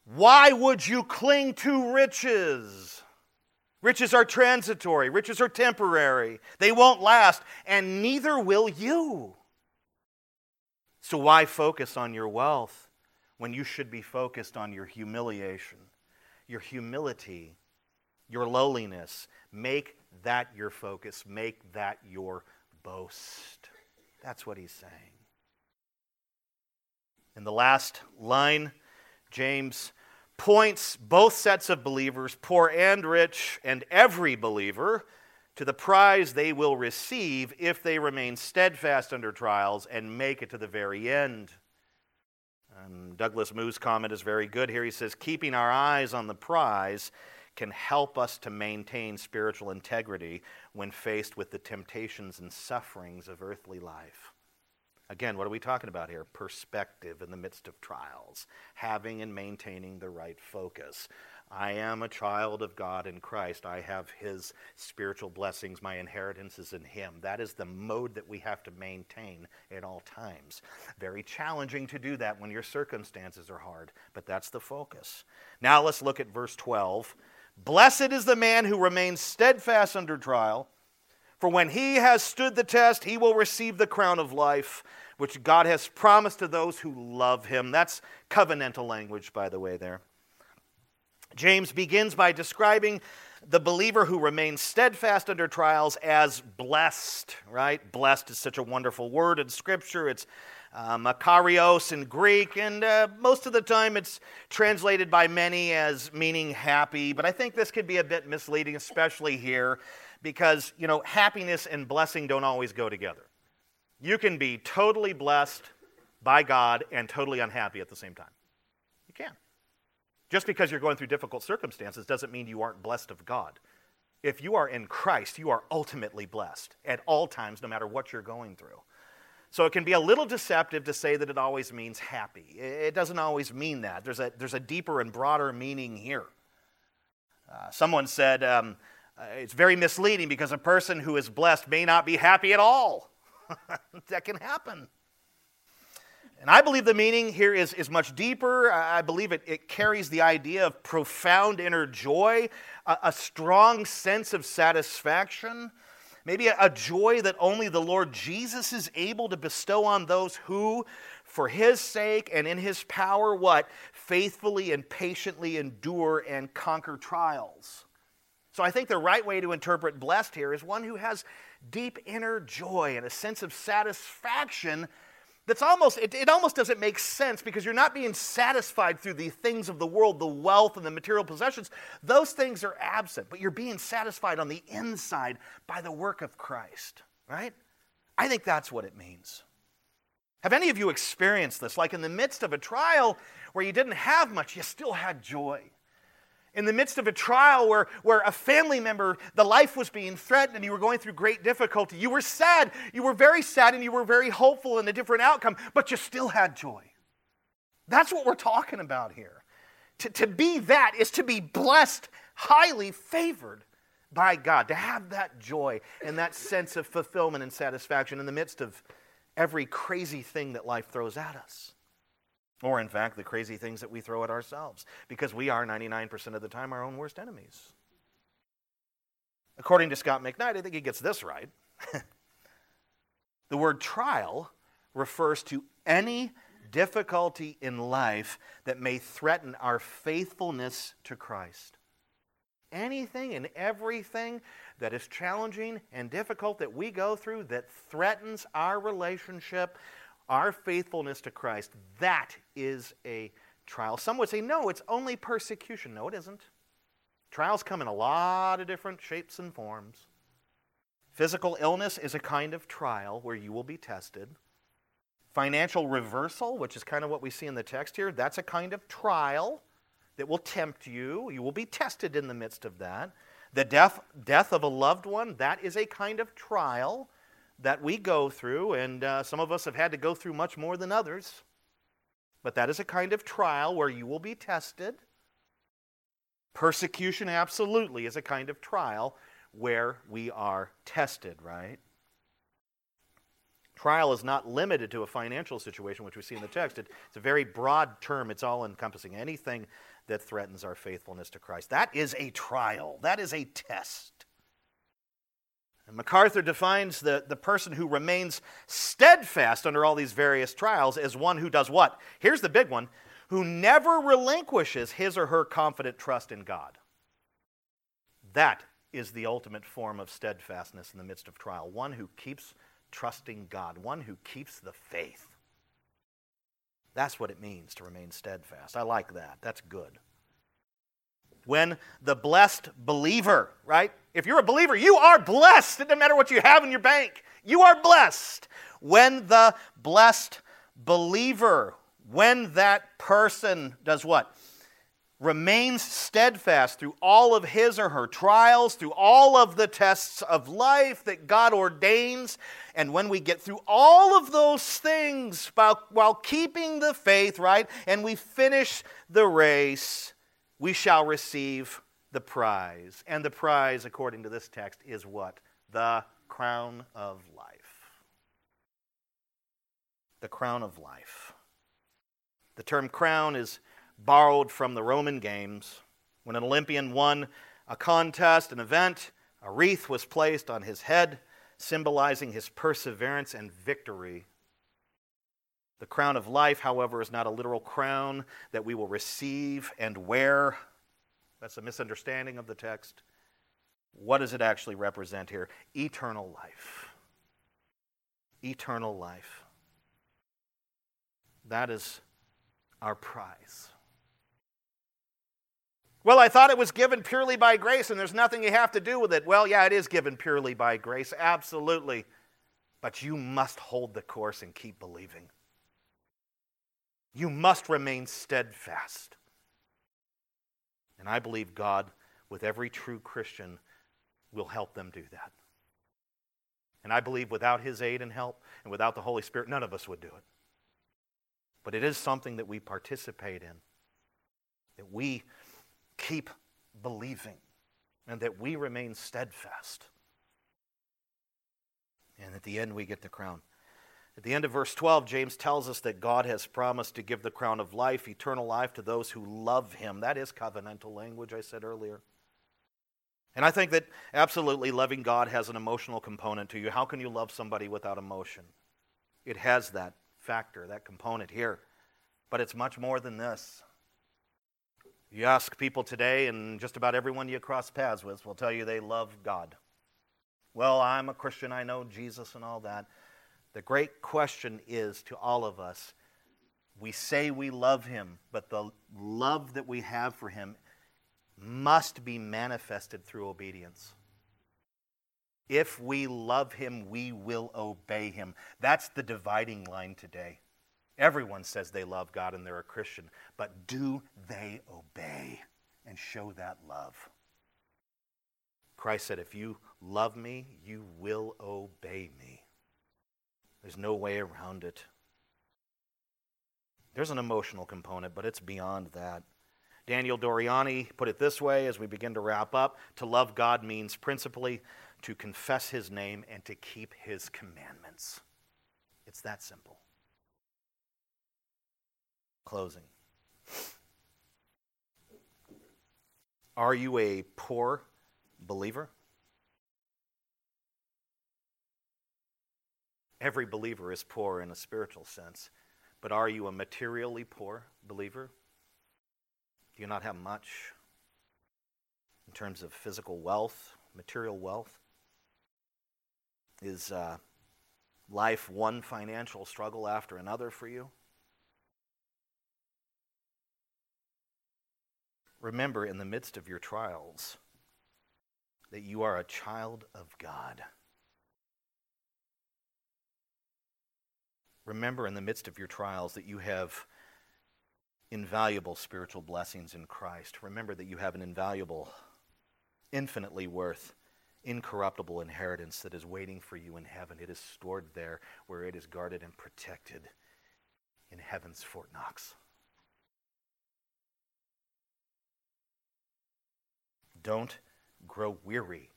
why would you cling to riches? Riches are transitory, riches are temporary, they won't last, and neither will you. So, why focus on your wealth when you should be focused on your humiliation? your humility, your lowliness. Make that your focus. Make that your boast. That's what he's saying. In the last line, James points both sets of believers, poor and rich, and every believer, to the prize they will receive if they remain steadfast under trials and make it to the very end. And Douglas Moo's comment is very good here. He says, Keeping our eyes on the prize can help us to maintain spiritual integrity when faced with the temptations and sufferings of earthly life. Again, what are we talking about here? Perspective in the midst of trials, having and maintaining the right focus. I am a child of God in Christ. I have His spiritual blessings. My inheritance is in Him. That is the mode that we have to maintain at all times. Very challenging to do that when your circumstances are hard, but that's the focus. Now let's look at verse 12. Blessed is the man who remains steadfast under trial, for when he has stood the test, he will receive the crown of life, which God has promised to those who love Him. That's covenantal language, by the way, there. James begins by describing the believer who remains steadfast under trials as blessed, right? Blessed is such a wonderful word in Scripture. It's uh, makarios in Greek, and uh, most of the time it's translated by many as meaning happy, but I think this could be a bit misleading, especially here, because, you know, happiness and blessing don't always go together. You can be totally blessed by God and totally unhappy at the same time. You can. Just because you're going through difficult circumstances doesn't mean you aren't blessed of God. If you are in Christ, you are ultimately blessed at all times, no matter what you're going through. So it can be a little deceptive to say that it always means happy. It doesn't always mean that. There's a, there's a deeper and broader meaning here. Uh, someone said um, uh, it's very misleading because a person who is blessed may not be happy at all. that can happen. And I believe the meaning here is, is much deeper. I believe it, it carries the idea of profound inner joy, a, a strong sense of satisfaction, maybe a, a joy that only the Lord Jesus is able to bestow on those who, for his sake and in his power, what? Faithfully and patiently endure and conquer trials. So I think the right way to interpret blessed here is one who has deep inner joy and a sense of satisfaction that's almost it, it, almost doesn't make sense because you're not being satisfied through the things of the world the wealth and the material possessions. Those things are absent but you're being satisfied on the inside by the work of christ right? I think that's what it means. Have any of you experienced this? Like in the midst of a trial where you didn't have much you still had joy in the midst of a trial where, where a family member, the life was being threatened and you were going through great difficulty. You were sad. You were very sad and you were very hopeful in a different outcome, but you still had joy. That's what we're talking about here. To, to be that is to be blessed, highly favored by God, to have that joy and that sense of fulfillment and satisfaction in the midst of every crazy thing that life throws at us. Or, in fact, the crazy things that we throw at ourselves, because we are 99% of the time our own worst enemies. According to Scot McKnight, I think he gets this right. the word trial refers to any difficulty in life that may threaten our faithfulness to Christ. Anything and everything that is challenging and difficult that we go through that threatens our relationship our faithfulness to Christ, that is a trial. Some would say, no, it's only persecution. No, it isn't. Trials come in a lot of different shapes and forms. Physical illness is a kind of trial where you will be tested. Financial reversal, which is kind of what we see in the text here, that's a kind of trial that will tempt you. You will be tested in the midst of that. The death, death of a loved one, that is a kind of trial that we go through, and uh, some of us have had to go through much more than others. But that is a kind of trial where you will be tested. Persecution, absolutely, is a kind of trial where we are tested, right? Trial is not limited to a financial situation, which we see in the text. It, it's a very broad term, it's all encompassing. Anything that threatens our faithfulness to Christ. That is a trial, that is a test. And MacArthur defines the, the person who remains steadfast under all these various trials as one who does what? Here's the big one who never relinquishes his or her confident trust in God. That is the ultimate form of steadfastness in the midst of trial. One who keeps trusting God, one who keeps the faith. That's what it means to remain steadfast. I like that. That's good. When the blessed believer, right? If you're a believer, you are blessed. It doesn't matter what you have in your bank, you are blessed. When the blessed believer, when that person does what? remains steadfast through all of his or her trials, through all of the tests of life that God ordains. And when we get through all of those things while, while keeping the faith, right, and we finish the race, we shall receive the prize. And the prize, according to this text, is what? The crown of life. The crown of life. The term crown is borrowed from the Roman games. When an Olympian won a contest, an event, a wreath was placed on his head, symbolizing his perseverance and victory. The crown of life, however, is not a literal crown that we will receive and wear. That's a misunderstanding of the text. What does it actually represent here? Eternal life. Eternal life. That is our prize. Well, I thought it was given purely by grace and there's nothing you have to do with it. Well, yeah, it is given purely by grace, absolutely. But you must hold the course and keep believing. You must remain steadfast. And I believe God, with every true Christian, will help them do that. And I believe without His aid and help and without the Holy Spirit, none of us would do it. But it is something that we participate in, that we keep believing and that we remain steadfast. And at the end, we get the crown. At the end of verse 12, James tells us that God has promised to give the crown of life, eternal life, to those who love him. That is covenantal language, I said earlier. And I think that absolutely loving God has an emotional component to you. How can you love somebody without emotion? It has that factor, that component here. But it's much more than this. You ask people today, and just about everyone you cross paths with will tell you they love God. Well, I'm a Christian, I know Jesus and all that. The great question is to all of us we say we love Him, but the love that we have for Him must be manifested through obedience. If we love Him, we will obey Him. That's the dividing line today. Everyone says they love God and they're a Christian, but do they obey and show that love? Christ said, If you love me, you will obey me. There's no way around it. There's an emotional component, but it's beyond that. Daniel Doriani put it this way as we begin to wrap up to love God means principally to confess his name and to keep his commandments. It's that simple. Closing. Are you a poor believer? Every believer is poor in a spiritual sense, but are you a materially poor believer? Do you not have much in terms of physical wealth, material wealth? Is uh, life one financial struggle after another for you? remember in the midst of your trials that you are a child of God. Remember in the midst of your trials that you have invaluable spiritual blessings in Christ. Remember that you have an invaluable, infinitely worth, incorruptible inheritance that is waiting for you in heaven. It is stored there where it is guarded and protected in heaven's Fort Knox. Don't grow weary.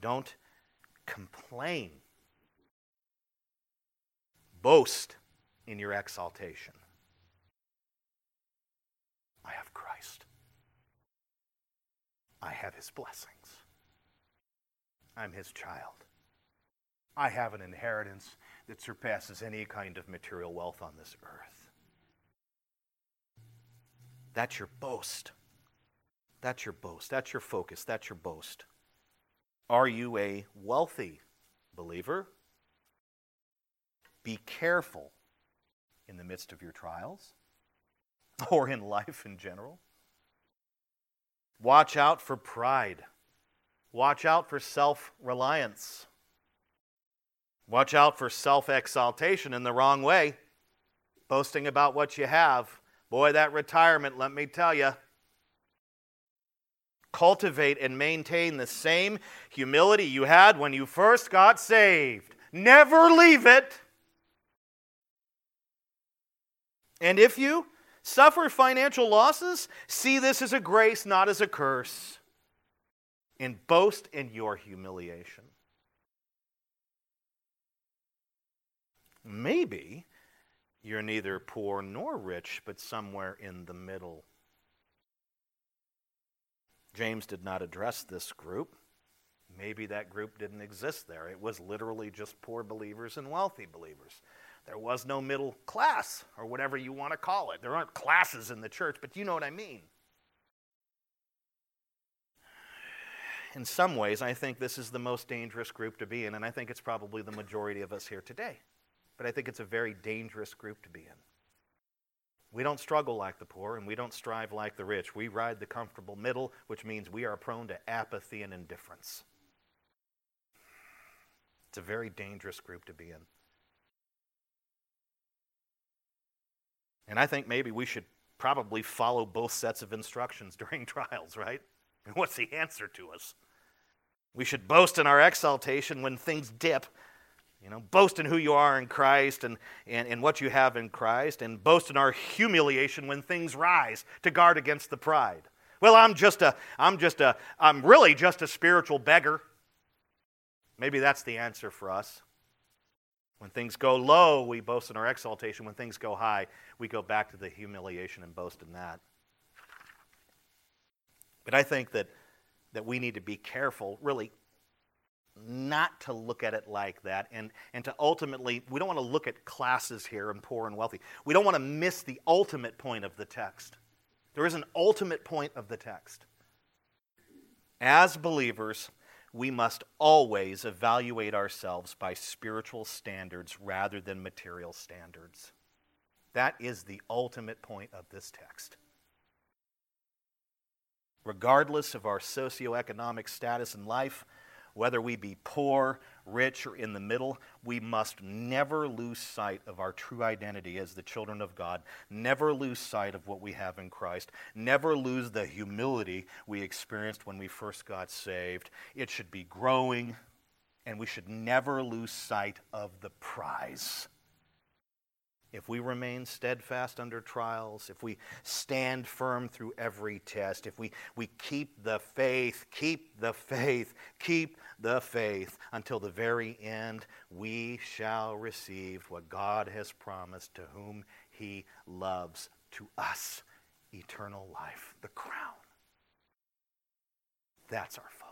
Don't complain. Boast in your exaltation. I have Christ. I have his blessings. I'm his child. I have an inheritance that surpasses any kind of material wealth on this earth. That's your boast. That's your boast. That's your focus. That's your boast. Are you a wealthy believer? Be careful in the midst of your trials or in life in general. Watch out for pride. Watch out for self reliance. Watch out for self exaltation in the wrong way, boasting about what you have. Boy, that retirement, let me tell you. Cultivate and maintain the same humility you had when you first got saved. Never leave it. And if you suffer financial losses, see this as a grace, not as a curse, and boast in your humiliation. Maybe you're neither poor nor rich, but somewhere in the middle. James did not address this group. Maybe that group didn't exist there. It was literally just poor believers and wealthy believers. There was no middle class, or whatever you want to call it. There aren't classes in the church, but you know what I mean. In some ways, I think this is the most dangerous group to be in, and I think it's probably the majority of us here today. But I think it's a very dangerous group to be in. We don't struggle like the poor, and we don't strive like the rich. We ride the comfortable middle, which means we are prone to apathy and indifference. It's a very dangerous group to be in. And I think maybe we should probably follow both sets of instructions during trials, right? And what's the answer to us? We should boast in our exaltation when things dip. You know, boast in who you are in Christ and, and, and what you have in Christ, and boast in our humiliation when things rise to guard against the pride. Well, I'm just a, I'm just a, I'm really just a spiritual beggar. Maybe that's the answer for us. When things go low, we boast in our exaltation. When things go high, we go back to the humiliation and boast in that. But I think that, that we need to be careful, really, not to look at it like that and, and to ultimately, we don't want to look at classes here and poor and wealthy. We don't want to miss the ultimate point of the text. There is an ultimate point of the text. As believers, we must always evaluate ourselves by spiritual standards rather than material standards. That is the ultimate point of this text. Regardless of our socioeconomic status in life, whether we be poor, rich, or in the middle, we must never lose sight of our true identity as the children of God, never lose sight of what we have in Christ, never lose the humility we experienced when we first got saved. It should be growing, and we should never lose sight of the prize if we remain steadfast under trials, if we stand firm through every test, if we, we keep the faith, keep the faith, keep the faith until the very end, we shall receive what God has promised to whom he loves, to us eternal life, the crown. That's our Father.